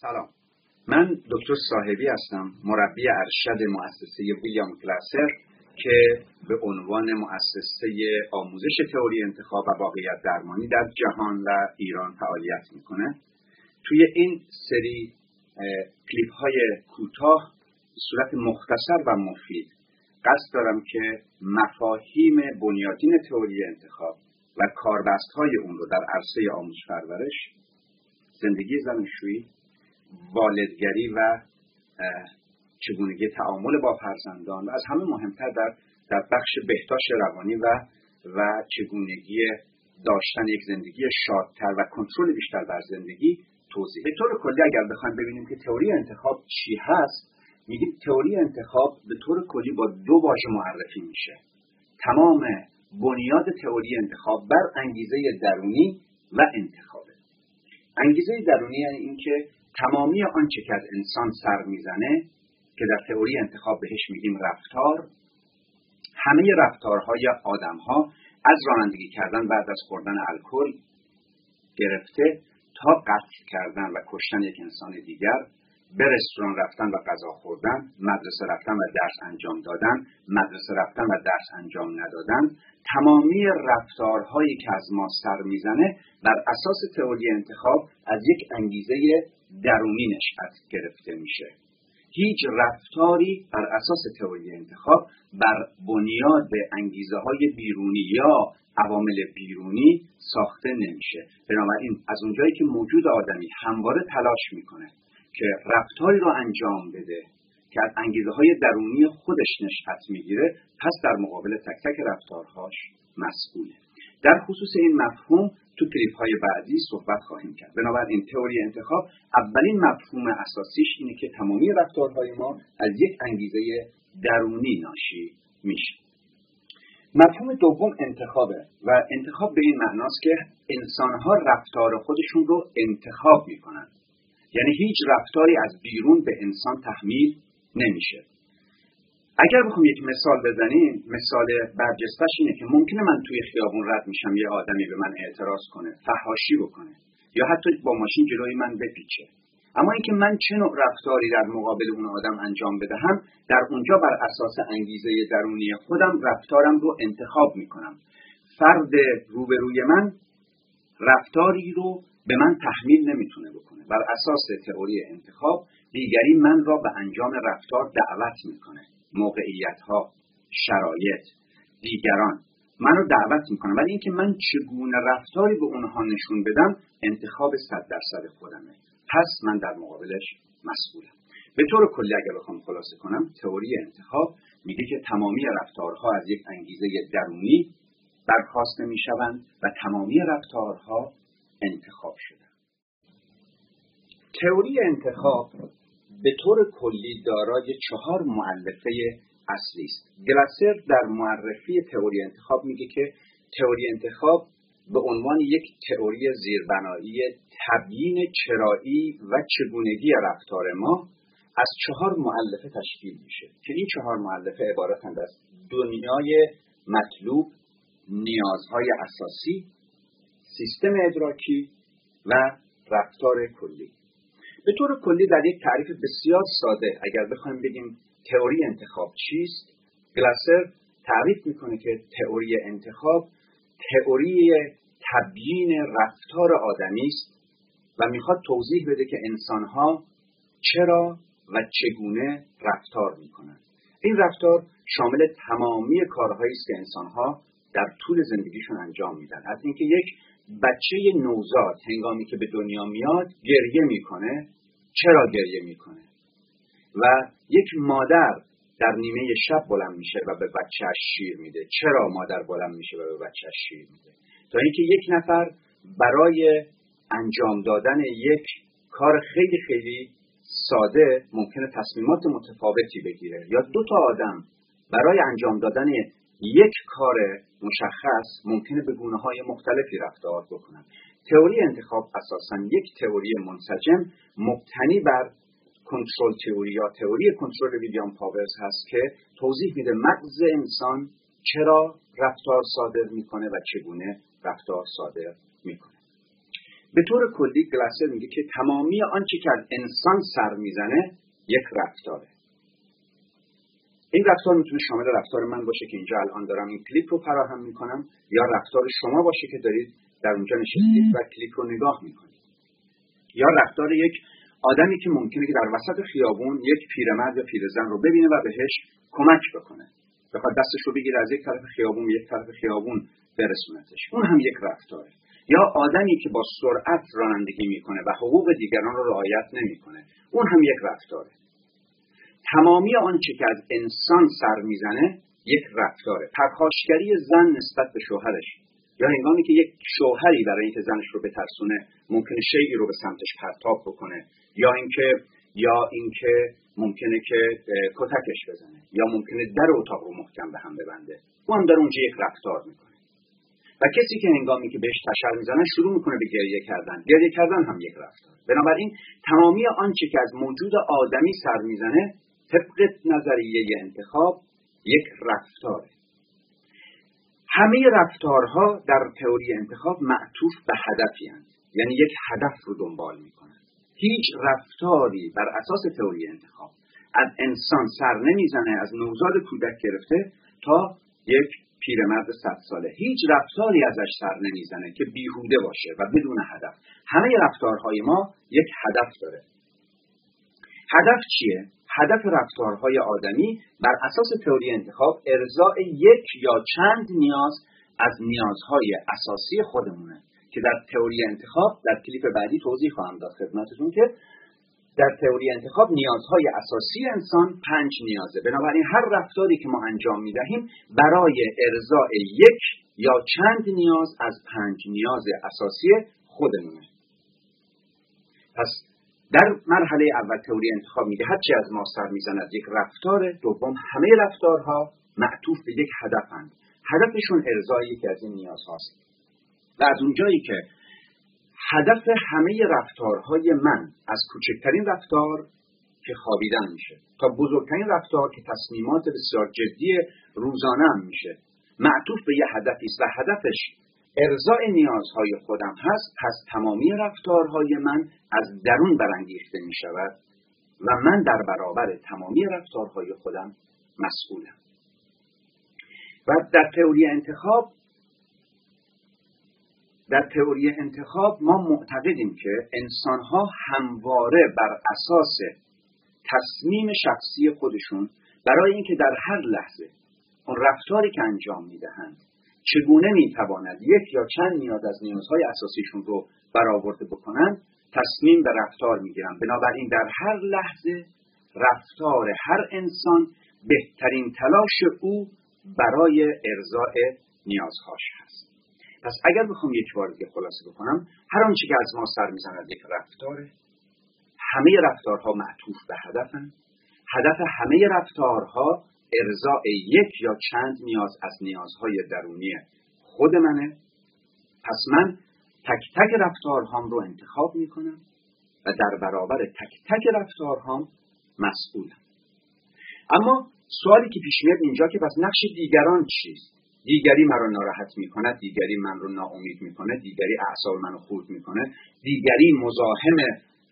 سلام. من دکتر صاحبی هستم مربی ارشد مؤسسه ویلیام کلاسر که به عنوان مؤسسه آموزش تئوری انتخاب و واقعیت درمانی در جهان و ایران فعالیت می‌کنه. توی این سری کلیپ های کوتاه به صورت مختصر و مفید قصد دارم که مفاهیم بنیادین تئوری انتخاب و کاربست های اون رو در عرصه آموزش پرورش زندگی زناشویی والدگری و چگونگی تعامل با فرزندان و از همه مهمتر در در بخش بهداشت روانی و و چگونگی داشتن یک زندگی شادتر و کنترل بیشتر بر زندگی توضیح. به طور کلی اگر بخوایم ببینیم که تئوری انتخاب چی هست میگیم تئوری انتخاب به طور کلی با دو واژه معرفی میشه. تمام بنیاد تئوری انتخاب بر انگیزه درونی و انتخابه. انگیزه درونی یعنی اینکه تمامی آنچه که از انسان سر می‌زنه که در تئوری انتخاب بهش میگیم رفتار همه رفتارهای آدمها از رانندگی کردن بعد از خوردن الکل گرفته تا قتل کردن و کشتن یک انسان دیگر به رستوران رفتن و غذا خوردن مدرسه رفتن و درس انجام دادن مدرسه رفتن و درس انجام ندادن تمامی رفتارهایی که از ما سر می‌زنه بر اساس تئوری انتخاب از یک انگیزه درونی نشأت گرفته میشه. هیچ رفتاری بر اساس تئوری انتخاب بر بنیاد انگیزه های بیرونی یا عوامل بیرونی ساخته نمیشه. بنابراین از اونجایی که موجود آدمی همواره تلاش می‌کنه که رفتاری رو انجام بده که از انگیزه های درونی خودش نشأت می‌گیره پس در مقابل تک تک رفتارهاش مسئوله. در خصوص این مفهوم تو کلیپ های بعدی صحبت خواهیم کرد. بنابراین تئوری انتخاب اولین مفهوم اساسیش اینه که تمامی رفتارهای ما از یک انگیزه درونی ناشی میشه. مفهوم دوم انتخابه و انتخاب به این معناست که انسانها رفتار خودشون رو انتخاب می‌کنن. یعنی هیچ رفتاری از بیرون به انسان تحمیل نمیشه. اگر بخوام یک مثال بزنیم مثال برجستش اینه که ممکنه من توی خیابون رد میشم یه آدمی به من اعتراض کنه فحاشی بکنه یا حتی با ماشین جلوی من بپیچه. اما اینکه من چه نوع رفتاری در مقابل اون آدم انجام بدهم در اونجا بر اساس انگیزه درونی خودم رفتارم رو انتخاب می‌کنم. فرد روبروی من رفتاری رو به من تحمیل نمی‌تونه بکنه. بر اساس تئوری انتخاب دیگری من را به انجام رفتار دعوت می‌کنه. موقعیت ها شرایط دیگران. منو دعوت می‌کنه ولی اینکه من چگونه رفتاری به اونها نشون بدم انتخاب صد درصد خودمه. پس من در مقابلش مسئولم. به طور کلی اگر بخوام خلاصه کنم تئوری انتخاب میگه که تمامی رفتارها از یک انگیزه درونی برخواسته می‌شوند و تمامی رفتارها انتخاب شدن تئوری انتخاب به طور کلی دارای چهار معلفه اصلی است. گلاسر در معرفی تئوری انتخاب میگه که تئوری انتخاب به عنوان یک تئوری زیربنایی تبیین چرایی و چگونگی رفتار ما از چهار معلفه تشکیل میشه که این چهار معلفه عبارتند از دنیای مطلوب نیازهای اساسی سیستم ادراکی و رفتار کلی. به طور کلی در یک تعریف بسیار ساده اگر بخوایم بگیم تئوری انتخاب چیست گلاسر تعریف می‌کنه که تئوری انتخاب تئوری تبیین رفتار آدمی است و می‌خواد توضیح بده که انسانها چرا و چگونه رفتار می‌کنند. این رفتار شامل تمامی کارهایی است که انسانها در طول زندگیشون انجام میدن. از اینکه یک بچه نوزاد هنگامی که به دنیا میاد گریه می‌کنه چرا گریه می‌کنه؟ و یک مادر در نیمه شب بلند میشه و به بچهش شیر میده. چرا مادر بلند میشه و به بچهش شیر میده؟ تا اینکه یک نفر برای انجام دادن یک کار خیلی خیلی ساده ممکنه تصمیمات متفاوتی بگیره. یا دو تا آدم برای انجام دادن یک کار مشخص ممکنه به گونه های مختلفی رفتار بکنن. تئوری انتخاب اساسا یک تئوری منسجم مبتنی بر کنترل تئوری یا تئوری کنترل ویلیام پاورز هست که توضیح میده مغز انسان چرا رفتار صادر می‌کنه و چگونه رفتار صادر می‌کنه. به طور کلی گلاسر میگه که تمامی آنچه که از انسان سر می‌زنه یک رفتاره. این رفتار می‌تونه شامل رفتار من باشه که اینجا الان دارم این کلیپ رو فراهم می‌کنم یا رفتار شما باشه که دارید در اونجا نشستید و کلیپ رو نگاه می‌کنید یا رفتار یک آدمی که ممکنه که در وسط خیابون یک پیرمرد یا پیرزن رو ببینه و بهش کمک بکنه. بخواد دستش رو بگیره از یک طرف خیابون به یک طرف خیابون برسونتش. اون هم یک رفتاره. یا آدمی که با سرعت رانندگی می‌کنه و حقوق دیگران رو رعایت نمی‌کنه اون هم یک رفتاره. تمامی آنچه که از انسان سر می‌زنه یک رفتاره. پرخاشگری زن نسبت به شوهرش. یا هنگامی که یک شوهری برای اینکه زنش رو بترسونه ممکنه شیعی رو به سمتش پرتاب بکنه یا اینکه یا اینکه ممکنه که کتکش بزنه یا ممکنه در اتاق رو محکم به هم ببنده. او هم در اونجا یک رفتار می‌کنه. و کسی که هنگامی که بهش تشر می‌زنه شروع می‌کنه به گریه کردن. گریه کردن هم یک رفتار. بنابراین تمامی آنچه که از موجود آدمی سر می‌زنه طبق نظریه انتخاب یک رفتاره. همه رفتارها در تئوری انتخاب معطوف به هدفی هست. یعنی یک هدف رو دنبال می‌کنن. هیچ رفتاری بر اساس تئوری انتخاب از انسان سر نمی‌زنه از نوزاد کودک گرفته تا یک پیرمرد صد ساله. هیچ رفتاری ازش سر نمی‌زنه که بیهوده باشه و بدون هدف. همه رفتارهای ما یک هدف داره. هدف چیه؟ هدف رفتارهای آدمی بر اساس تئوری انتخاب ارضاء یک یا چند نیاز از نیازهای اساسی خودمونه که در تئوری انتخاب در کلیپ بعدی توضیح خواهم داد خدمتتون که در تئوری انتخاب نیازهای اساسی انسان پنج نیازه. بنابراین هر رفتاری که ما انجام می‌دهیم برای ارضاء یک یا چند نیاز از پنج نیاز اساسی خودمونه. پس در مرحله اول تئوری انتخاب میگه هرچی از ما سر می‌زند یک رفتار دوم. همه رفتارها معطوف به یک هدفند. هدفشون ارزای یکی از این نیاز هاست و از اونجایی که هدف همه رفتارهای من از کوچکترین رفتار که خوابیدن میشه تا بزرگترین رفتار که تصمیمات بسیار جدی روزانه میشه معطوف به یه هدفی است. و هدفش ارزای نیازهای خودم هست پس تمامی رفتارهای من از درون برانگیخته می شود و من در برابر تمامی رفتارهای خودم مسئولم. و در تئوری انتخاب در تئوری انتخاب ما معتقدیم که انسانها همواره بر اساس تصمیم شخصی خودشون برای اینکه در هر لحظه اون رفتاری که انجام می‌دهند چگونه می‌تواند یک یا چند نیاز از نیازهای اساسیشون رو برآورده بکنند تصمیم به رفتار می‌گیرن. بنابراین در هر لحظه رفتار هر انسان بهترین تلاش او برای ارزاء نیازهاش هست. پس اگر بخوام یک بار دیگه خلاصه بکنم هر آنچه که از ما سر می‌زند یک رفتاره. همه رفتارها معطوف به هدفن. هدف همه رفتارها ارزاء یک یا چند نیاز از نیازهای درونی خود منه. پس من تک تک رفتارهام رو انتخاب می‌کنم و در برابر تک تک رفتارهام مسئولم. اما سوالی که پیش میاد اینجا که پس نقش دیگران چیست؟ دیگری مرا ناراحت می‌کنه دیگری من رو ناامید می‌کنه دیگری اعصاب منو خورد می‌کنه دیگری مزاحم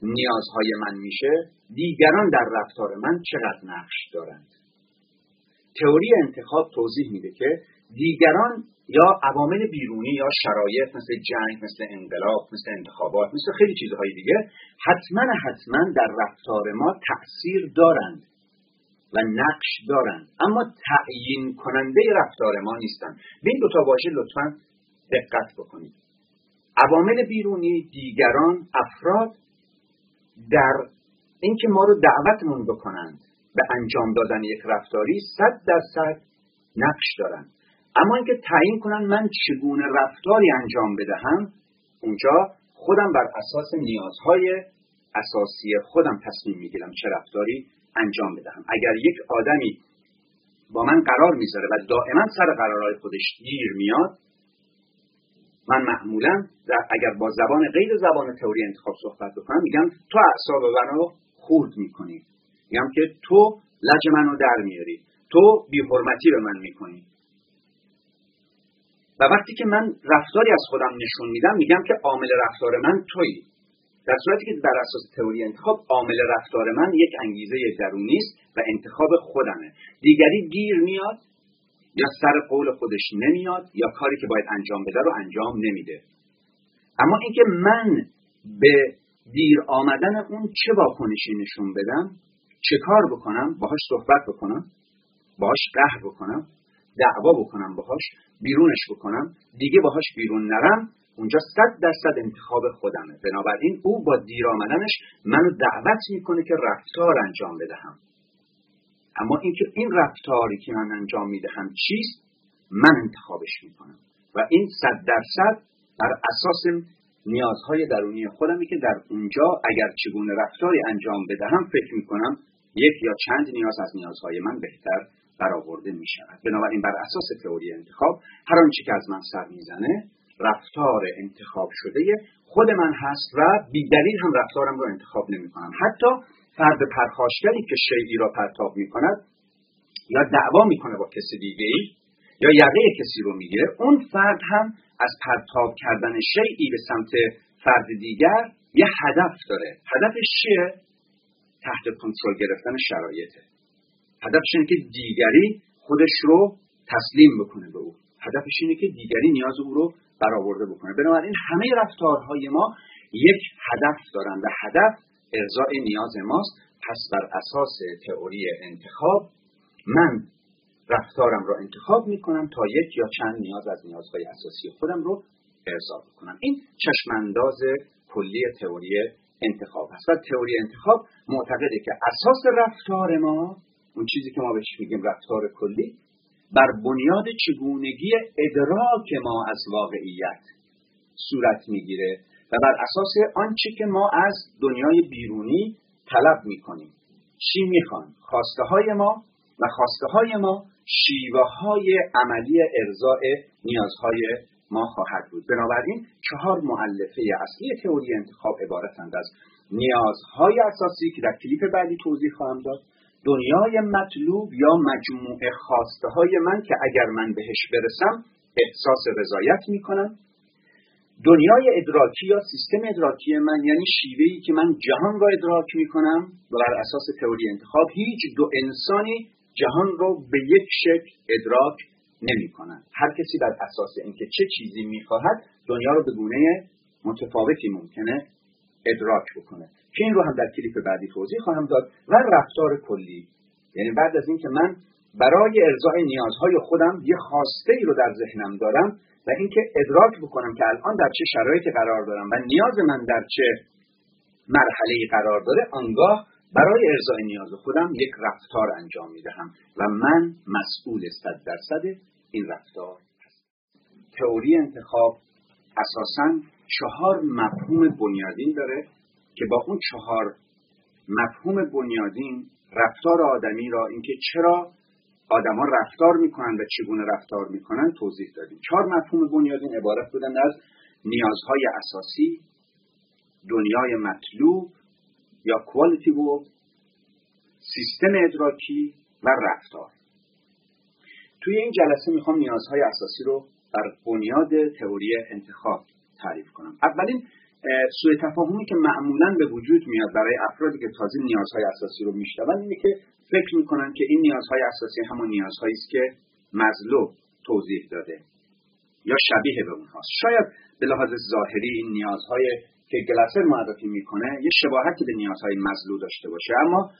نیازهای من میشه دیگران در رفتار من چقدر نقش دارند؟ تئوری انتخاب توضیح میده که دیگران یا عوامل بیرونی یا شرایط مثل جنگ مثل انقلاب مثل انتخابات مثل خیلی چیزهای دیگه حتما حتما در رفتار ما تأثیر دارند و نقش دارند. اما تعیین کننده رفتار ما نیستند. به این دوتا واژه لطفا دقت بکنید. عوامل بیرونی دیگران افراد در اینکه ما رو دعوتمون بکنند. به انجام دادن یک رفتاری صد درصد نقش دارن. اما اینکه تعیین کنن من چگونه رفتاری انجام بدهم اونجا خودم بر اساس نیازهای اساسی خودم تصمیم می‌گیرم چه رفتاری انجام بدهم. اگر یک آدمی با من قرار می‌ذاره و دائما سر قرارهای خودش گیر میاد من معمولا اگر با زبان غیر زبان تئوری انتخاب صحبت بکنم میگم تو اعصاب منو خورد می‌کنی. میگم که تو لج منو در میاری. تو بی حرمتی به من می‌کنی. و وقتی که من رفتاری از خودم نشون میدم میگم که عامل رفتار من تویی. در صورتی که بر اساس تئوری انتخاب عامل رفتار من یک انگیزه درونی است و انتخاب خودمه. دیگری گیر میاد یا سر قول خودش نمیاد یا کاری که باید انجام بده رو انجام نمیده. اما اینکه من به دیر آمدن اون چه واکنشی نشون بدم چه بکنم؟ باهاش صحبت بکنم. باهاش قهر بکنم. دعوا بکنم باهاش. بیرونش بکنم. دیگه باهاش بیرون نرم. اونجا صد درصد انتخاب خودمه. بنابراین او با دیر آمدنش منو دعوت می‌کنه که رفتار انجام بدهم. اما اینکه این رفتاری که من انجام می‌دهم چیست؟ من انتخابش می‌کنم. و این صد درصد بر اساس نیازهای درونی خودمی که در اونجا اگر چگونه رفتاری انجام بدهم فکر می‌کنم یک یا چند نیاز از نیازهای من بهتر برآورده می شود بنابراین بر اساس تئوری انتخاب هر آنچه که از من سر می‌زنه رفتار انتخاب شده خود من هست و بیدلیل هم رفتارم رو انتخاب نمی کنم حتی فرد پرخاشگری که شیعی را پرتاب می کند یا دعوا می‌کنه با کسی دیگه ای یا یقه کسی رو می‌گیره اون فرد هم از پرتاب کردن شیعی به سمت فرد دیگر یه هدف داره. هدفش چیه؟ تحت کنترل گرفتن شرایطه. هدفش اینه که دیگری خودش رو تسلیم بکنه به او. هدفش اینه که دیگری نیاز او رو برآورده بکنه. بنابراین همه رفتارهای ما یک هدف دارن و هدف ارزای نیاز ماست. پس بر اساس تئوری انتخاب من رفتارم را انتخاب می کنم تا یک یا چند نیاز از نیازهای اساسی خودم رو ارضا بکنم. این چشمانداز کلی تئوری انتخاب است. و تئوری انتخاب معتقده که اساس رفتار ما اون چیزی که ما بهش میگیم رفتار کلی بر بنیاد چگونگی ادراک ما از واقعیت صورت می‌گیره و بر اساس آنچه که ما از دنیای بیرونی طلب می‌کنیم. چی می‌خوان؟ خواسته های ما و خواسته های ما شیوه های عملی ارزاء نیازهای ما خواهد بود. بنابراین چهار معلفه اصلی تئوری انتخاب عبارتند از نیازهای اساسی که در کلیپ بعدی توضیح خواهم داد دنیای مطلوب یا مجموعه خواسته های من که اگر من بهش برسم احساس رضایت می‌کنم دنیای ادراکی یا سیستم ادراکی من یعنی شیوهی که من جهان را ادراک می‌کنم و بر اساس تئوری انتخاب هیچ دو انسانی جهان رو به یک شکل ادراک نمی هر کسی بر اساس اینکه چه چیزی می‌خواهد دنیا رو به گونه متفاوتی ممکنه ادراک بکنه. که این رو هم در کلیپ بعدی توضیح خواهم داد و رفتار کلی. یعنی بعد از اینکه من برای ارزای نیازهای خودم یه خواسته ای رو در ذهنم دارم و اینکه ادراک بکنم که الان در چه شرایطی قرار دارم و نیاز من در چه مرحله قرار داره آنگاه برای ارزای نیاز خودم یک رفتار انجام می‌دهم و من مسئول صد درصد این رفتار. هستم تئوری انتخاب اساسا چهار مفهوم بنیادین داره که با اون چهار مفهوم بنیادین رفتار آدمی را اینکه چرا آدما رفتار می‌کنن و چگونه رفتار می‌کنن توضیح دادیم. چهار مفهوم بنیادین عبارت بودن از نیازهای اساسی دنیای مطلوب یا quality world سیستم ادراکی و رفتار. توی این جلسه می‌خوام نیازهای اساسی رو بر بنیاد تئوری انتخاب تعریف کنم. اولین سوء تفاهمی که معمولا به وجود میاد برای افرادی که تازه نیازهای اساسی رو میشنون اینه که فکر می‌کنن که این نیازهای اساسی همون نیازهایی است که مزلو توضیح داده یا شبیه به اونهاست. شاید به لحاظ ظاهری این نیازهای که گلاسر معرفی می‌کنه یه شباهتی به نیازهای مزلو داشته باشه اما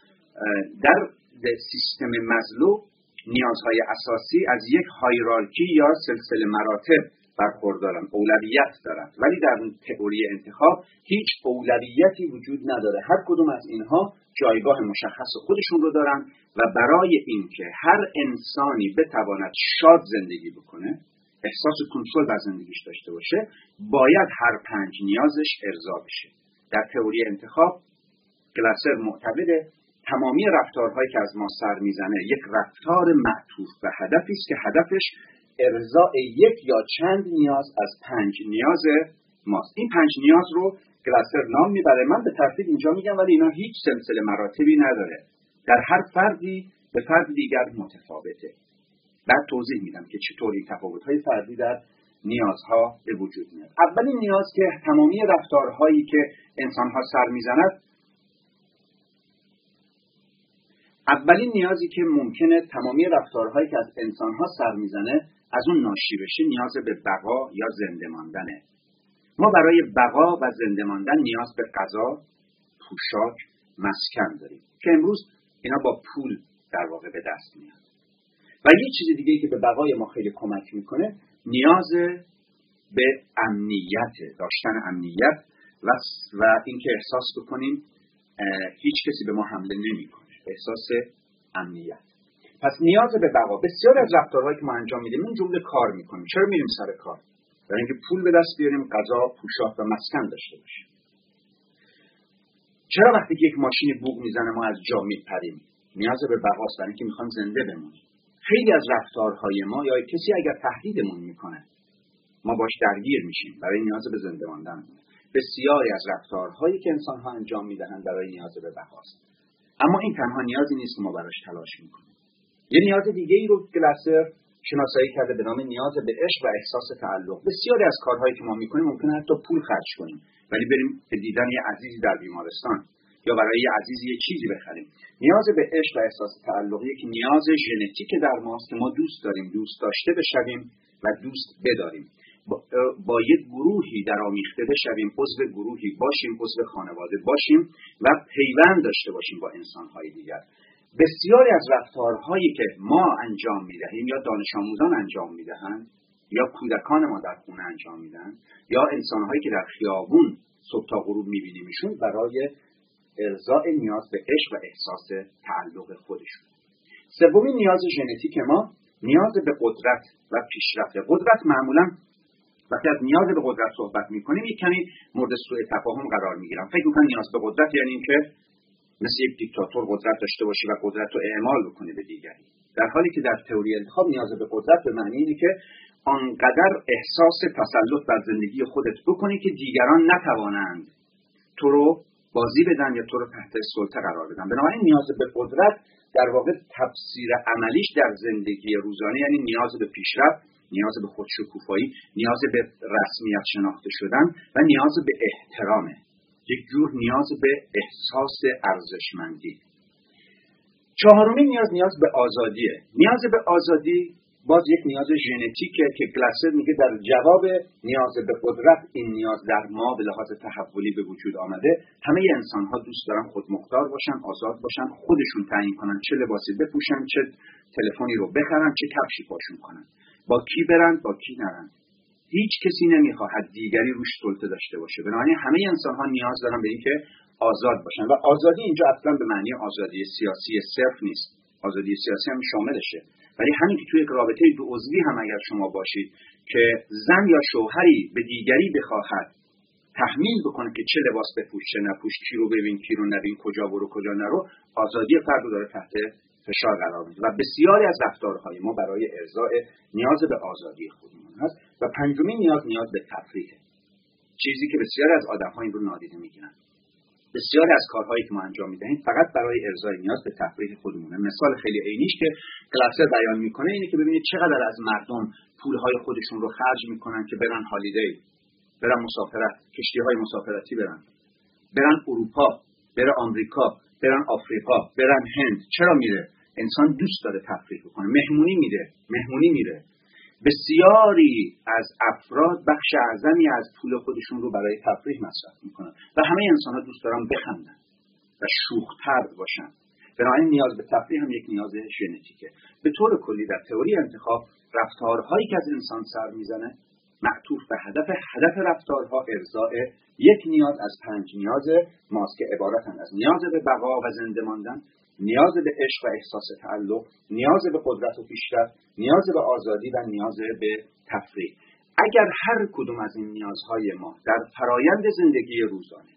در سیستم مزلو نیازهای اساسی از یک هایرارکی یا سلسله مراتب برخوردارن اولویت دارند. ولی در تئوری انتخاب هیچ اولویتی وجود نداره. هر کدوم از اینها جایگاه مشخص خودشون رو دارن و برای اینکه هر انسانی بتواند شاد زندگی بکنه احساس کنترل بر زندگیش داشته باشه باید هر پنج نیازش ارضا بشه. در تئوری انتخاب گلاسر معتقده تمامی رفتارهایی که از ما سر می‌زنه یک رفتار معطوف به هدفی است که هدفش ارضاء یک یا چند نیاز از پنج نیاز ماست. این پنج نیاز رو گلاسر نام می‌بره. من به ترتیب اینجا میگم ولی اینا هیچ سلسله مراتبی نداره. در هر فردی به فرد دیگر متفاوته. بعد توضیح میدم که چطور این تفاوت‌های فردی در نیازها به وجود میاد. اولین نیاز که تمامی رفتارهایی که انسانها سر می‌زند اولین نیازی که ممکنه تمامی رفتارهایی که از انسانها سر می‌زنه از اون ناشی بشه نیاز به بقا یا زنده ماندنه. ما برای بقا و زنده ماندن نیاز به غذا پوشاک مسکن داریم که امروز اینا با پول در واقع به دست میاد و یه چیز دیگه که به بقای ما خیلی کمک می‌کنه نیاز به امنیت داشتن امنیت و, اینکه احساس بکنیم هیچ کسی به ما حمله نمی‌کنه. احساس امنیت. پس نیاز به بقا. بسیار از رفتارهایی که ما انجام میدیم این جمله کار می‌کنیم. چرا میریم سر کار؟ برای اینکه پول به دست بیاریم غذا پوشاک و مسکن داشته باشیم. چرا وقتی یک ماشین بوق می‌زنه ما از جا میپریم؟ نیاز به بقاست برای اینکه می‌خوایم زنده بمونیم. خیلی از رفتارهای ما یا کسی اگر تهدیدمون می‌کنه ما باش درگیر میشیم. برای نیاز به زنده ماندن. بسیاری از رفتارهایی که انسانها انجام می‌دهند برای نیاز به بقاست. اما این تنها نیازی نیست که ما براش تلاش می‌کنیم. یه نیاز دیگه ای رو گلاسر شناسایی کرده به نام نیاز به عشق و احساس تعلق. بسیاری از کارهایی که ما می‌کنیم ممکنه حتی پول خرج کنیم. ولی بریم به دیدن یه عزیزی در بیمارستان یا برای یه عزیزی یه چیزی بخریم. نیاز به عشق و احساس تعلقی که نیاز ژنتیک در ماست که ما دوست داریم دوست داشته بشویم و دوست بداریم. با, یک گروهی در آمیخته بشویم عضو گروهی باشیم عضو خانواده باشیم و پیوند داشته باشیم با انسانهای دیگر. بسیاری از رفتارهایی که ما انجام می‌دهیم یا دانش آموزان انجام می‌دهند یا کودکان ما در خونه انجام میدن یا انسانهایی که در خیابون صبح تا غروب میبینیمشون برای ارضاء نیاز به عشق و احساس تعلق خودشون. سومین نیاز ژنتیک ما نیاز به قدرت و پیشرفت. قدرت معمولا وقتی از نیاز به قدرت صحبت می‌کنیم یک کمی مورد سوء تفاهم قرار می‌گیرم. فکر می‌کنم نیاز به قدرت یعنی اینکه مثل یک دیکتاتور قدرت داشته باشی و قدرت رو اعمال بکنه به دیگری. در حالی که در تئوری انتخاب نیاز به قدرت به معنی اینه که آنقدر احساس تسلط بر زندگی خودت بکنی که دیگران نتوانند تو رو بازی بدن یا تو رو تحت سلطه قرار بدن. بنابراین نیاز به قدرت در واقع تفسیر عملیش در زندگی روزانه یعنی نیاز به پیشرفت نیاز به خودشکوفایی نیاز به رسمیت شناخته شدن و نیاز به احترامه یک جور نیاز به احساس ارزشمندی. چهارمین نیاز نیاز به آزادیه. نیاز به آزادی باز یک نیاز ژنتیکه که گلاسر میگه در جواب نیاز به قدرت این نیاز در ما به لحاظ تحولی به وجود آمده. همه انسان ها دوست دارن خودمختار باشن آزاد باشن خودشون تعیین کنن چه لباسی بپوشن چه تلفنی رو بخرن چه کفشی پاشون کنن. با کی برن با کی نرن. هیچ کسی نمی‌خواهد دیگری روش سلطه داشته باشه. بنابراین همه انسان ها نیاز دارن به اینکه آزاد باشن. و آزادی اینجا اصلا به معنی آزادی سیاسی صرف نیست. آزادی سیاسی هم شاملشه. ولی همین که توی یک رابطه دو عضوی هم اگر شما باشید که زن یا شوهری به دیگری بخواهد تحمیل بکنه که چه لباس بپوش چه نپوش کی رو ببین کی رو نبین کجا برو کجا نرو آزادی فرد داره تحت فشار قرار میده و بسیاری از رفتارهای ما برای ارضاء نیاز به آزادی خودمون هست و پنجمین نیاز نیاز به تفریح. چیزی که بسیاری از آدمها این رو نادیده می‌گیرن بسیاری از کارهایی که ما انجام می‌دهیم فقط برای ارزای نیاز به تفریح خودمونه. مثال خیلی عینیش که کلاسر بیان می‌کنه اینه که ببینید چقدر از مردم پولهای خودشون رو خرج می‌کنن که برن هالیدی برن مسافرت کشتی های مسافرتی برن. برن اروپا برن آمریکا. برن آفریقا برن هند. چرا میره؟ انسان دوست داره تفریح بکنه. مهمونی میره. مهمونی میره. بسیاری از افراد بخش اعظمی از پول خودشون رو برای تفریح مصرف می‌کنن و همه انسان ها دوست دارن بخندن و شوختر باشن. بنابراین نیاز به تفریح هم یک نیاز ژنتیکه. به طور کلی در تئوری انتخاب رفتارهایی که از انسان سر می‌زنه معطوف به هدف هدف رفتارها ارضاء یک نیاز از پنج نیاز ماست که عبارتن از نیاز به بقا و زنده ماندن نیاز به عشق و احساس تعلق نیاز به قدرت و پیشرفت نیاز به آزادی و نیاز به تفریح. اگر هر کدوم از این نیازهای ما در فرایند زندگی روزانه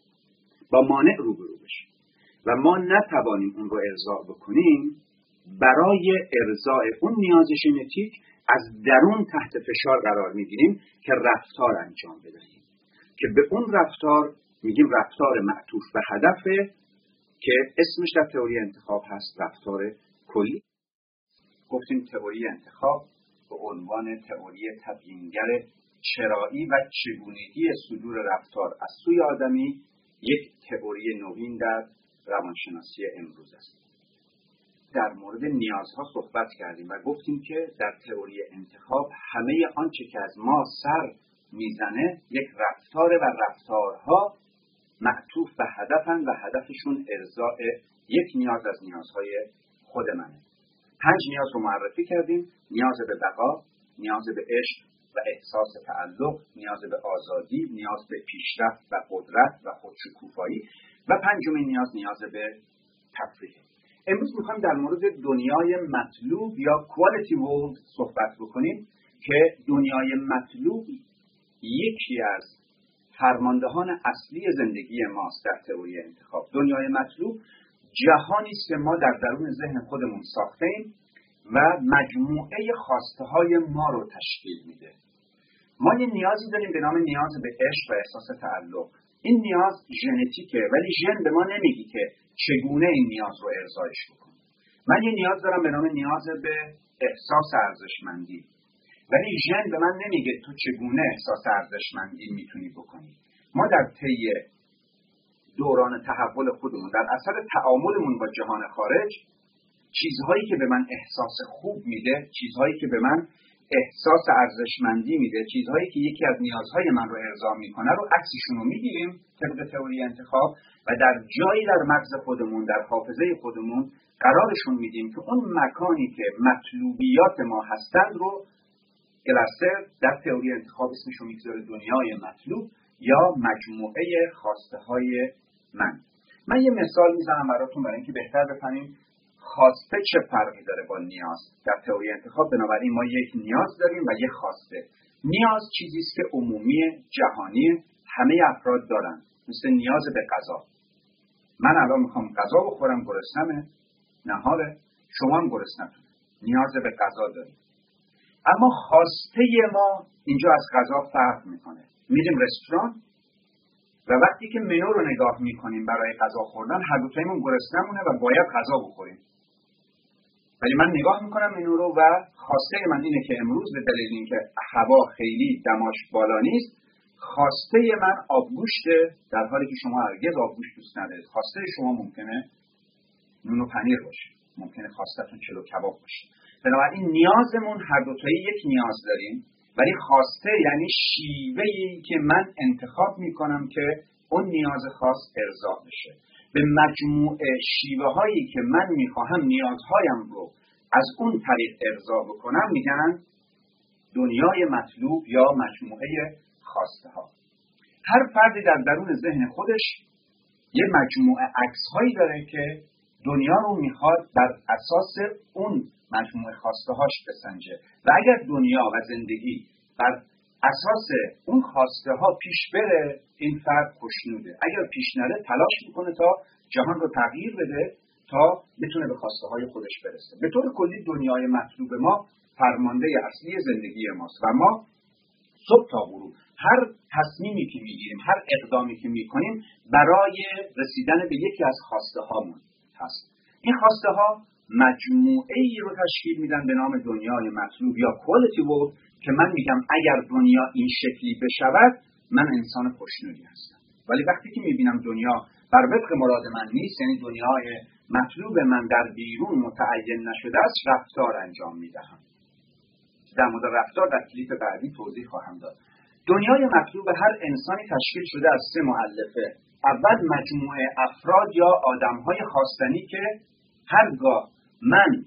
با مانع روبرو بشیم و ما نتوانیم اون رو ارضاع بکنیم برای ارضاع اون نیاز ژنتیک از درون تحت فشار قرار می‌گیریم که رفتار انجام بدهیم. که به اون رفتار میگیم رفتار معطوف به هدف که اسمش در تئوری انتخاب هست رفتار کلی. گفتیم تئوری انتخاب به عنوان تئوری تبیینگر چرایی و چگونگی صدور رفتار از سوی آدمی یک تئوری نوین در روانشناسی امروز است. در مورد نیازها صحبت کردیم و گفتیم که در تئوری انتخاب همه آنچه که از ما سر می‌زنه یک رفتار و رفتارها معطوف به هدفن و هدفشون ارزاء یک نیاز از نیازهای خود منه. پنج نیاز رو معرفی کردیم. نیاز به بقا نیاز به عشق و احساس تعلق نیاز به آزادی نیاز به پیشرفت و قدرت و خودشکوفایی و پنجمین نیاز نیاز به تفریح. امروز می‌خوایم در مورد دنیای مطلوب یا quality world صحبت بکنیم که دنیای مطلوب یکی از فرماندهان اصلی زندگی ماست در تئوری انتخاب. دنیای مطلوب جهانی است که ما در درون ذهن خودمون ساختیم و مجموعه خواسته های ما رو تشکیل میده. ما یه نیازی داریم به نام نیاز به عشق و احساس تعلق. این نیاز ژنتیکه ولی ژن به ما نمیگی که چگونه این نیاز رو ارزایش بکن من یه نیاز دارم به نام نیاز به احساس ارزشمندی. ولی ژن به من نمیگه تو چگونه احساس ارزشمندی می‌تونی بکنی. ما در طی دوران تحول خودمون در اثر تعاملمون با جهان خارج چیزهایی که به من احساس خوب میده چیزهایی که به من احساس ارزشمندی میده. چیزهایی که یکی از نیازهای من رو ارضا می‌کنه رو عکسشون رو می‌گیریم طبق تئوری انتخاب و در جایی در مغز خودمون در حافظه خودمون قرارشون میدیم که اون مکانی که مطلوبیات ما هستند رو کلستر در تئوری انتخاب اسمشو می‌گذاره دنیای مطلوب یا مجموعه خواسته های من. من یه مثال می‌زنم براتون برای اینکه بهتر بفهمیم خواسته چه فرقی داره با نیاز؟ در تئوری انتخاب بنابراین ما یک نیاز داریم و یک خواسته نیاز چیزی است که عمومی جهانی همه افراد دارن مثل نیاز به غذا. من الان می‌خوام غذا بخورم گرسنمه. نهاره شما هم گرسنتون نیاز به غذا داریم. اما خواسته ما اینجا از غذا فرق می‌کنه. میریم رستوران و وقتی که منو رو نگاه می‌کنیم برای غذا خوردن هر دوتایمون گرسنمونه و باید غذا بخوریم. ولی من نگاه می‌کنم این رو و خواسته من اینه که امروز به دلیل اینکه هوا خیلی دماش بالا نیست خواسته من آبگوشته در حالی که شما هرگز آبگوشت دوست ندارید خواسته شما ممکنه نون و پنیر باشه ممکنه خواستتون چلو کباب باشه. بنابراین نیازمون هر دوتایی یک نیاز داریم ولی خواسته یعنی شیوه که من انتخاب می‌کنم که اون نیاز خاص ارضا بشه. به مجموعه شیوه هایی که من می‌خواهم نیازهایم رو از اون طریق ارضا بکنم میگن دنیای مطلوب یا مجموعه خواسته ها هر فردی در درون ذهن خودش یه مجموعه عکس هایی داره که دنیا رو می‌خواد بر اساس اون مجموعه خواسته هاش بسنجه. و اگر دنیا و زندگی بر اساس اون خواسته ها پیش بره این فرد خوشنوده اگر پیش نره تلاش می‌کنه تا جهان رو تغییر بده تا بتونه به خواسته های خودش برسه. به طور کلی دنیای مطلوب ما فرمانده اصلی زندگی ماست و ما صبح تا غروب هر تصمیمی که می‌گیریم هر اقدامی که می‌کنیم برای رسیدن به یکی از خواسته هامون هست. این خواسته ها مجموعه ای رو تشکیل میدن به نام دنیای مطلوب یا quality world که من میگم اگر دنیا این شکلی بشود من انسان خوشنودی هستم. ولی وقتی که می‌بینم دنیا بر وفق مراد من نیست یعنی دنیای مطلوب من در بیرون متعین نشده است رفتار انجام می‌دهم. در مورد رفتار در کلیپ بعدی توضیح خواهم داد. دنیای مطلوب هر انسانی تشکیل شده از سه معلفه اول مجموعه افراد یا آدمهای خواستنی که هرگاه من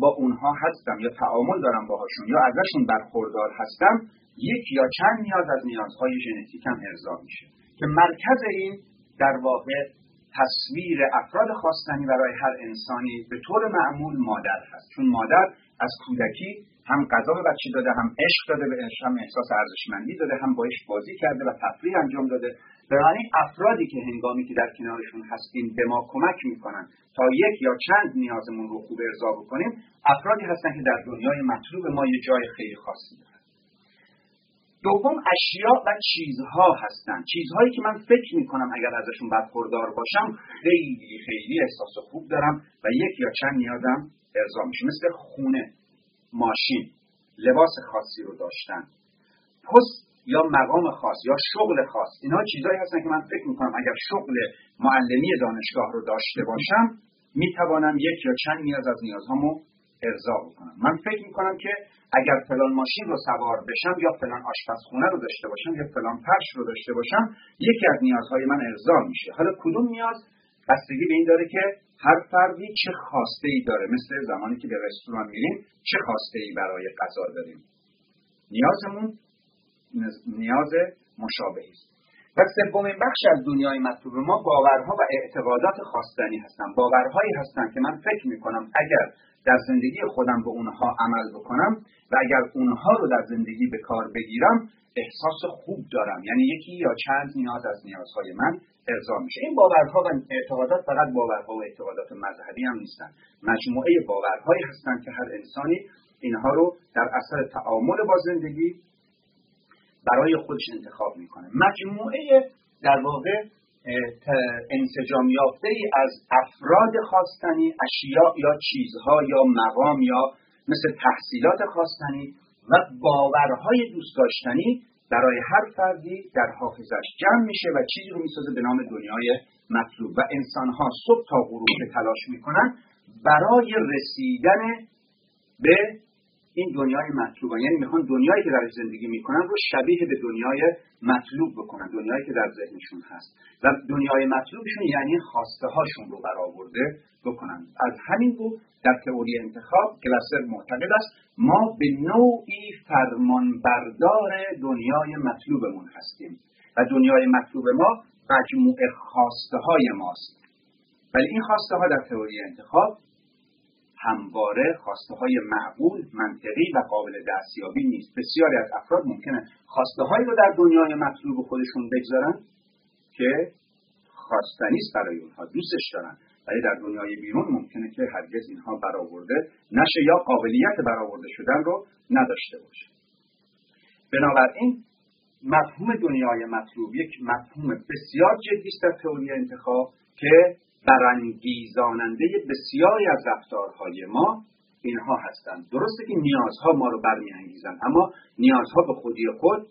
با اونها هستم یا تعامل دارم باهاشون یا ازشون برخوردار هستم یک یا چند نیاز از نیازهای ژنتیکم ارضا میشه که مرکز این در واقع تصویر افراد خواستنی برای هر انسانی به طور معمول مادر هست. چون مادر از کودکی هم غذا به بچه داده هم عشق داده به هم احساس ارزشمندی داده هم باش بازی کرده و تفریح انجام داده. بنابراین افرادی که هنگامی که در کنارشون هستیم به ما کمک می‌کنن تا یک یا چند نیازمون رو خوب ارضا بکنیم افرادی هستن که در دنیای مطلوب ما یه جای خیلی خاصی دارن. دوم اشیا و چیزها هستن. چیزهایی که من فکر می‌کنم اگر ازشون برخوردار باشم خیلی خیلی احساس خوب دارم و یک یا چند نیازم ارضا میشه. مثل خونه ماشین لباس خاصی رو داشتن. پست یا مقام خاص یا شغل خاص. اینها چیزهایی هستن که من فکر می‌کنم اگر شغل معلمی دانشگاه رو داشته باشم می‌توانم یک یا چند نیاز از نیازهامو ارضا بکنم. من فکر می‌کنم که اگر فلان ماشین رو سوار بشم یا فلان آشپزخونه رو داشته باشم یا فلان فرش رو داشته باشم یکی از نیازهای من ارضا میشه. حالا کدوم نیاز؟ بستگی به این داره که هر فردی چه خواسته ای داره. مثل زمانی که به رستوران میریم چه خواسته ای برای غذا داریم. نیازمون نیاز مشابهی است. و سومین بخش از دنیای مطلوب ما باورها و اعتقادات خواستنی هستند باورهایی هستند که من فکر می‌کنم اگر در زندگی خودم به اونها عمل بکنم و اگر اونها رو در زندگی به کار بگیرم احساس خوب دارم. یعنی یکی یا چند نیاز از نیازهای من ارضا میشه. این باورها و اعتقادات فقط باورها و اعتقادات مذهبی هم نیستن. مجموعه باورهایی هستند که هر انسانی اینها رو در اثر تعامل با زندگی برای خودش انتخاب می‌کنه. مجموعه در واقع انسجام یافته ای از افراد خواستنی اشیاء یا چیزها یا مقام یا مثل تحصیلات خواستنی و باورهای دوست داشتنی برای هر فردی در حافظش جمع میشه و چیزی رو می‌سازه به نام دنیای مطلوب. و انسانها صبح تا غروب تلاش می‌کنن برای رسیدن به این دنیای مطلوب یعنی می‌خوان دنیایی که در زندگی می‌کنن رو شبیه به دنیای مطلوب بکنن دنیایی که در ذهنشون هست. و دنیای مطلوبشون یعنی خواسته هاشون رو برآورده بکنن. از همین بود در تئوری انتخاب گلاسر معتقد است ما به نوعی فرمانبردار دنیای مطلوبمون هستیم. و دنیای مطلوب ما مجموعه خواسته های ماست. ولی این خواسته ها در تئوری انتخاب همواره خواسته های معقول منطقی و قابل دستیابی نیست. بسیاری از افراد ممکنه خواسته هایی رو در دنیای مطلوب خودشون بگذارن که خواستنی است برای اونها دوستش دارن. ولی در دنیای بیرون ممکنه که هرگز اینها برآورده نشه یا قابلیت برآورده شدن رو نداشته باشه. بنابراین مفهوم دنیای مطلوب یک مفهوم بسیار جدی است در تئوری انتخاب که برانگیزاننده بسیاری از رفتارهای ما اینها هستند. درسته که نیازها ما رو برمیانگیزند اما نیازها به خودی خود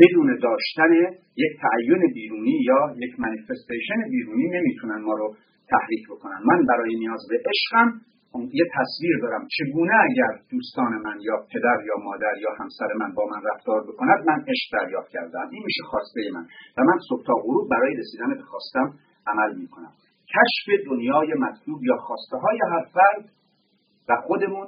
بدون داشتن یک تعین بیرونی یا یک منیفستیشن بیرونی نمی‌تونن ما رو تحریک بکنن. من برای نیاز به عشقم یه تصویر دارم. چگونه اگر دوستان من یا پدر یا مادر یا همسر من با من رفتار بکند من عشق دریافت کردم. این میشه خواسته من. و من صبح تا غروب برای رسیدن به خواستم عمل می‌کنم. کشف دنیای مطلوب یا خواسته های هر فرد و خودمون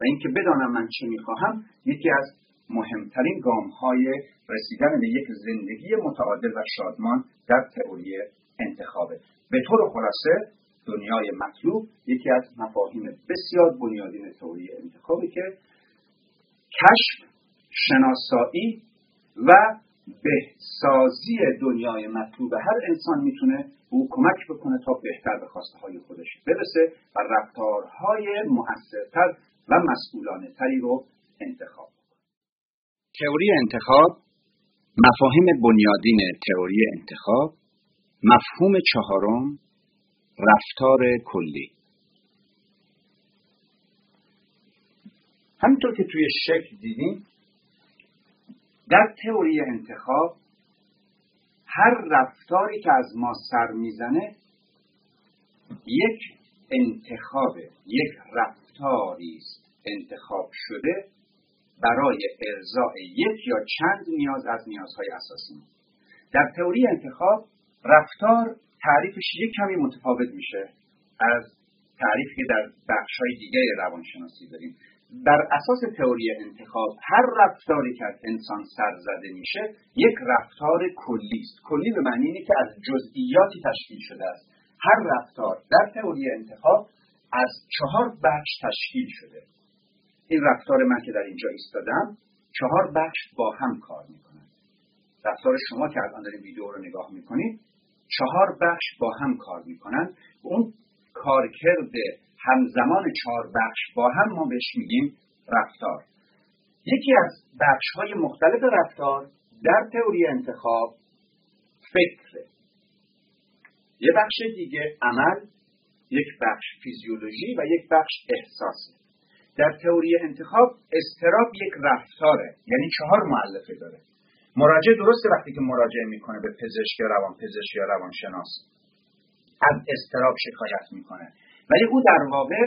و اینکه بدانم من چه می‌خواهم یکی از مهمترین گام های رسیدن به یک زندگی متعادل و شادمان در تئوری انتخابه. به طور خلاصه دنیای مطلوب یکی از مفاهیم بسیار بنیادین تئوری انتخابی که کشف شناسایی و بهسازی دنیای مطلوب. هر انسان می‌تونه او کمک بکنه تا بهتر به خواسته های خودش برسه و رفتارهای مؤثرتر و مسئولانه تری رو انتخاب تئوری انتخاب مفاهیم بنیادین تئوری انتخاب مفهوم چهارم رفتار کلی. همینطور که توی شکل دیدیم در تئوری انتخاب هر رفتاری که از ما سر می‌زنه یک انتخاب یک رفتاری است انتخاب شده برای ارضاء یک یا چند نیاز از نیازهای اساسی. در تئوری انتخاب رفتار تعریفش یک کمی متفاوت میشه از تعریفی که در بخشهای دیگه روانشناسی داریم. بر اساس تئوری انتخاب هر رفتاری که از انسان سر زده میشه یک رفتار کلی است. کلی به معنی اینه که از جزئیاتی تشکیل شده است. هر رفتار در تئوری انتخاب از چهار بخش تشکیل شده. این رفتار من که در اینجا ایستادم چهار بخش با هم کار می‌کنن. رفتار شما که الان دارید ویدیو رو نگاه می‌کنید چهار بخش با هم کار می‌کنن. اون کارکرد همزمان چهار بخش با هم ما بهش میگیم رفتار. یکی از بخش های مختلف رفتار در تئوری انتخاب فکر. یه بخش دیگه عمل یک بخش فیزیولوژی و یک بخش احساس. در تئوری انتخاب استراب یک رفتاره یعنی چهار معلفه داره. مراجع درسته وقتی که مراجعه می‌کنه به پزشک یا روان پزشک یا روانشناس. از استراب شکایت می‌کنه. ولی او در واقع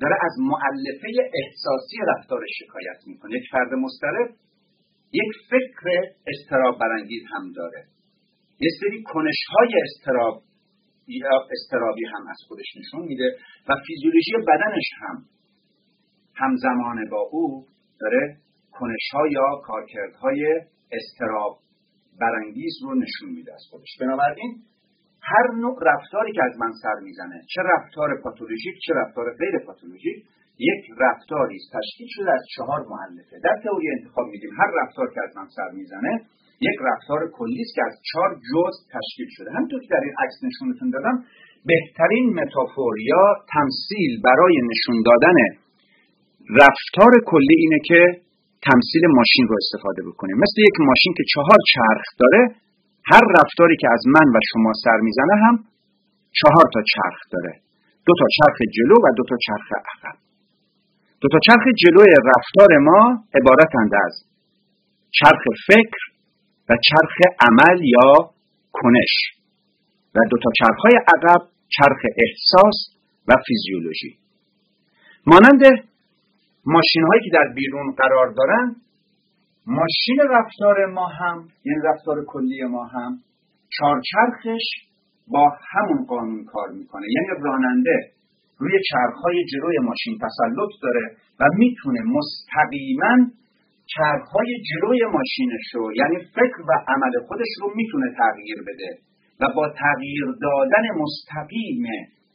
داره از معلفه احساسی رفتارش شکایت می‌کنه. یک فرد مسترب یک فکر استراب برانگیز هم داره. یه سری کنش های استراب استرابی هم از خودش نشون میده و فیزیولوژی بدنش هم. همزمان با او داره کنش یا کارکردهای استراب برانگیز رو نشون میده از خودش. بنابراین هر نوع رفتاری که از من سر می‌زنه چه رفتار پاتولوژیک چه رفتار غیر پاتولوژیک یک رفتاری است. تشکیل شده از چهار معلفه در تئوری انتخاب میگیم هر رفتار که از من سر می‌زنه یک رفتار کلی است که از چهار جز تشکیل شده. همونطور که در این عکس نشونتون دادم بهترین متافور یا تمثیل برای نشون دادن رفتار کلی اینه که تمثیل ماشین رو استفاده بکنیم. مثل یک ماشین که چهار چرخ داره هر رفتاری که از من و شما سر می‌زنه هم چهار تا چرخ داره. دو تا چرخ جلو و دو تا چرخ عقب. دو تا چرخ جلوی رفتار ما عبارتند از چرخ فکر و چرخ عمل یا کنش و دو تا چرخ های عقب چرخ احساس و فیزیولوژی. مانند ماشین هایی که در بیرون قرار دارن ماشین رفتار ما هم یعنی رفتار کلی ما هم چارچرخش با همون قانون کار می‌کنه. یعنی راننده روی چرخهای جلوی ماشین تسلط داره و می‌تونه مستقیما چرخهای جلوی ماشینش رو یعنی فکر و عمل خودش رو می‌تونه تغییر بده و با تغییر دادن مستقیم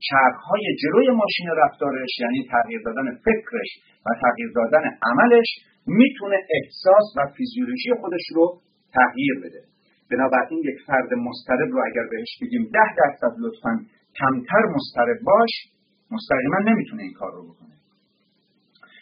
چرخهای جلوی ماشین رفتارش یعنی تغییر دادن فکرش و تغییر دادن عملش می‌تونه احساس و فیزیولوژی خودش رو تغییر بده. بنابراین یک فرد مسترب رو اگر بهش بگیم ده درصد لطفا کمتر مسترب باش مستقیما نمی‌تونه این کار رو بکنه.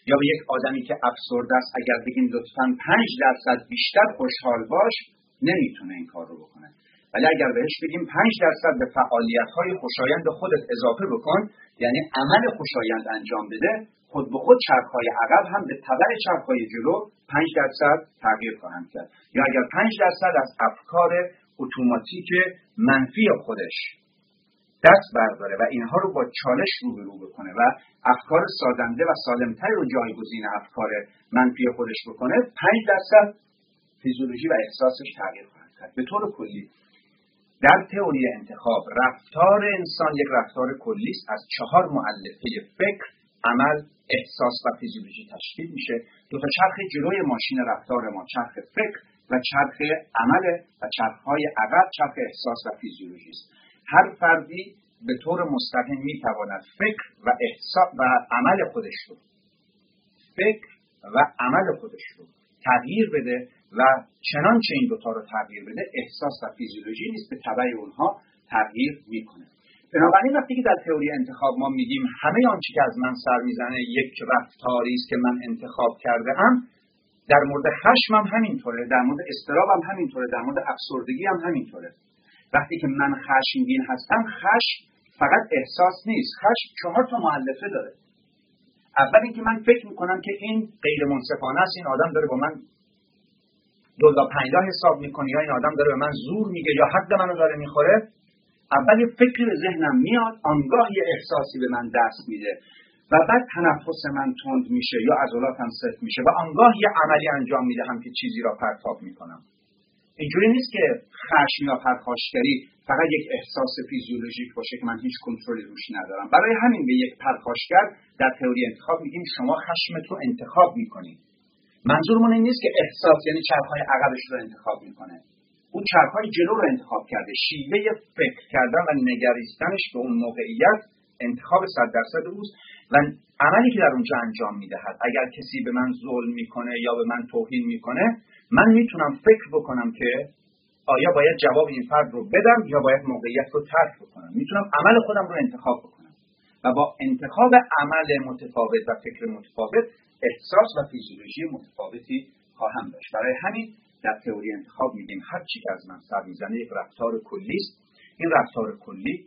یا به یک آدمی که افسرده است اگر بگیم لطفا پنج درصد بیشتر خوشحال باش نمی‌تونه این کار رو بکنه. ولی اگر بهش بگیم پنج درصد به فعالیت های خوشایند خودت اضافه بکن یعنی عمل خوشایند انجام بده خود به خود چرخهای عقب هم به تبع چرخهای جلو پنج درصد تغییر خواهند کرد. یا اگر پنج درصد از افکار اتوماتیک منفی خودش دست برداره و اینها رو با چالش روبرو بکنه و افکار سازنده و سالمتری رو جایگزین افکار منفی خودش بکنه پنج درصد فیزیولوژی و احساسش تغییر خواهد کرد. به طور کلی در تئوری انتخاب رفتار انسان یک رفتار کلی است از چهار معلفه فکر عمل احساس و فیزیولوژی تشکیل میشه. دو تا چرخ جلوی ماشین رفتار ما چرخ فکر و چرخ عمل و چرخهای عقب چرخ احساس و فیزیولوژی است. هر فردی به طور مستقیم می‌تواند فکر و احساس و عمل خودش رو فکر و عمل خودش رو تغییر بده و چنانچه این دوتا رو تغییر بده احساس و فیزیولوژی نیست به تبع اونها تغییر می‌کنه بنابراین وقتی که در تئوری انتخاب ما میگیم همه آنچه که از من سر می‌زنه یک رفتاری است که من انتخاب کرده هم در مورد خشم هم همینطوره در مورد استراب هم همینطوره در مورد افسردگی هم همینطوره. وقتی که من خشمگین هستم خشم فقط احساس نیست. خشم چهار تا معلفه داره. اول اینکه من فکر می‌کنم که این غیر منصفانه است این آدم داره با من دولا پنجا حساب می‌کنه یا این آدم داره به من زور میگه یا حد منو داره می‌خوره. اول فکر ذهنم میاد آنگاه یه احساسی به من دست میده و بعد تنفس من تند میشه یا عضلاتم سفت میشه و آنگاه یه عملی انجام می‌دهم که چیزی را پرتاب می‌کنم. اینجوری نیست که خشم یا پرخاشگری فقط یک احساس فیزیولوژیک باشه که من هیچ کنترلی روش ندارم. برای همین به یک پرخاشگر در تئوری انتخاب میگیم شما خشمت رو انتخاب می‌کنید. منظورمون این نیست که احساس یعنی چرخهای عقبش رو انتخاب می‌کنه. اون چرخهای جلو رو انتخاب کرده. شیوه فکر کردن و نگریستنش به اون موقعیت انتخاب صد درصد اوست و عملی که در اونجا انجام می‌دهد. اگر کسی به من ظلم می‌کنه یا به من توهین می‌کنه من می‌تونم فکر بکنم که آیا باید جواب این فرد رو بدم یا باید موقعیت رو ترک بکنم. می‌تونم عمل خودم رو انتخاب بکنم. و با انتخاب عمل متفاوت و فکر متفاوت احساس و فیزیولوژی متفاوتی خواهم داشت. برای همین در تئوری انتخاب میگیم هر چی که از من سر می‌زنه یک رفتار کلی است. این رفتار کلی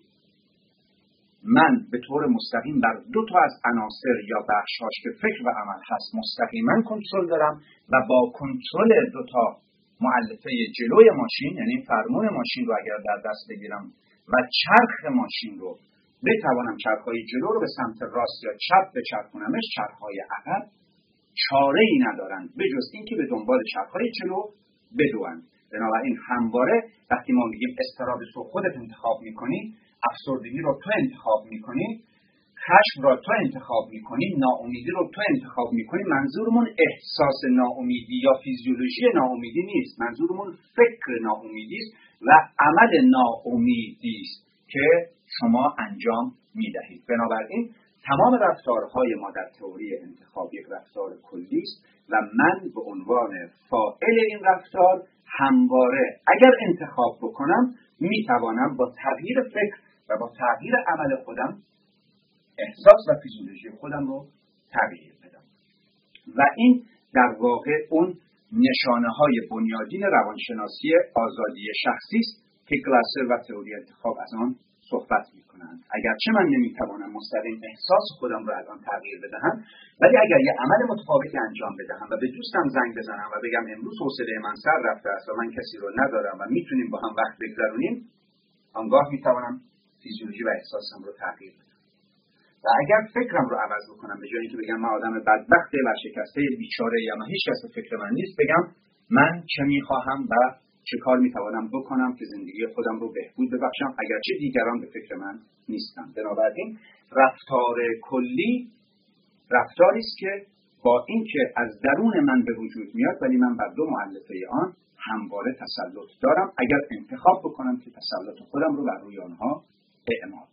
من به طور مستقیم بر دو تا از عناصر یا بخشهاش که فکر و عمل هست مستقیما کنترل دارم و با کنترل دو تا معلفه جلوی ماشین یعنی فرمون ماشین رو اگر در دست بگیرم و چرخ ماشین رو بتوانم چرخهای جلو رو به سمت راست یا چپ بچرخونمش چرخهای عقب چاره ای ندارند. به جز اینکه به دنبال چرخهای جلو بدوند بنابراین همواره وقتی ما میگیم استراب رو خودت انتخاب می‌کنی افسردگی رو تو انتخاب می‌کنی خشم را تو انتخاب می‌کنی ناامیدی رو تو انتخاب می‌کنی منظورمون احساس ناامیدی یا فیزیولوژی ناامیدی نیست. منظورمون فکر ناامیدی است و عمل ناامیدی است که شما انجام می‌دهید. بنابراین تمام رفتارهای ما در تئوری انتخاب یک رفتار کلی است و من به عنوان فاعل این رفتار همواره اگر انتخاب بکنم می‌توانم با تغییر فکر و با تغییر عمل خودم احساس و فیزیولوژی خودم رو تغییر بدم. و این در واقع اون نشانه های بنیادین روانشناسی آزادی شخصی است که گلاسر و تئوری انتخاب از آن صحبت می کنند اگرچه من نمی‌توانم مستقیم احساس خودم رو از آن تغییر بدهم ولی اگر یه عمل متفاوتی انجام بدهم و به دوستم زنگ بزنم و بگم امروز حوصله من سر رفته است و من کسی رو ندارم و می‌تونیم با هم وقت بگذرونیم آنگاه می‌توانم فیزیولوژی و احساسم رو تغییر بدم و اگر فکرم رو عوض بکنم به جای اینکه بگم من آدم بدبخت و شکسته بیچاره یا من هیچ کس فکر من نیست بگم من چه می‌خواهم و چه کار می‌توانم بکنم که زندگی خودم رو بهبود ببخشم اگرچه دیگران به فکر من نیستن. بنابراین رفتار کلی رفتاری است که با اینکه از درون من به وجود میاد ولی من بر دو معلفه آن همواره تسلط دارم. اگر انتخاب بکنم که تسلط خودم رو بر روی آنها اعمال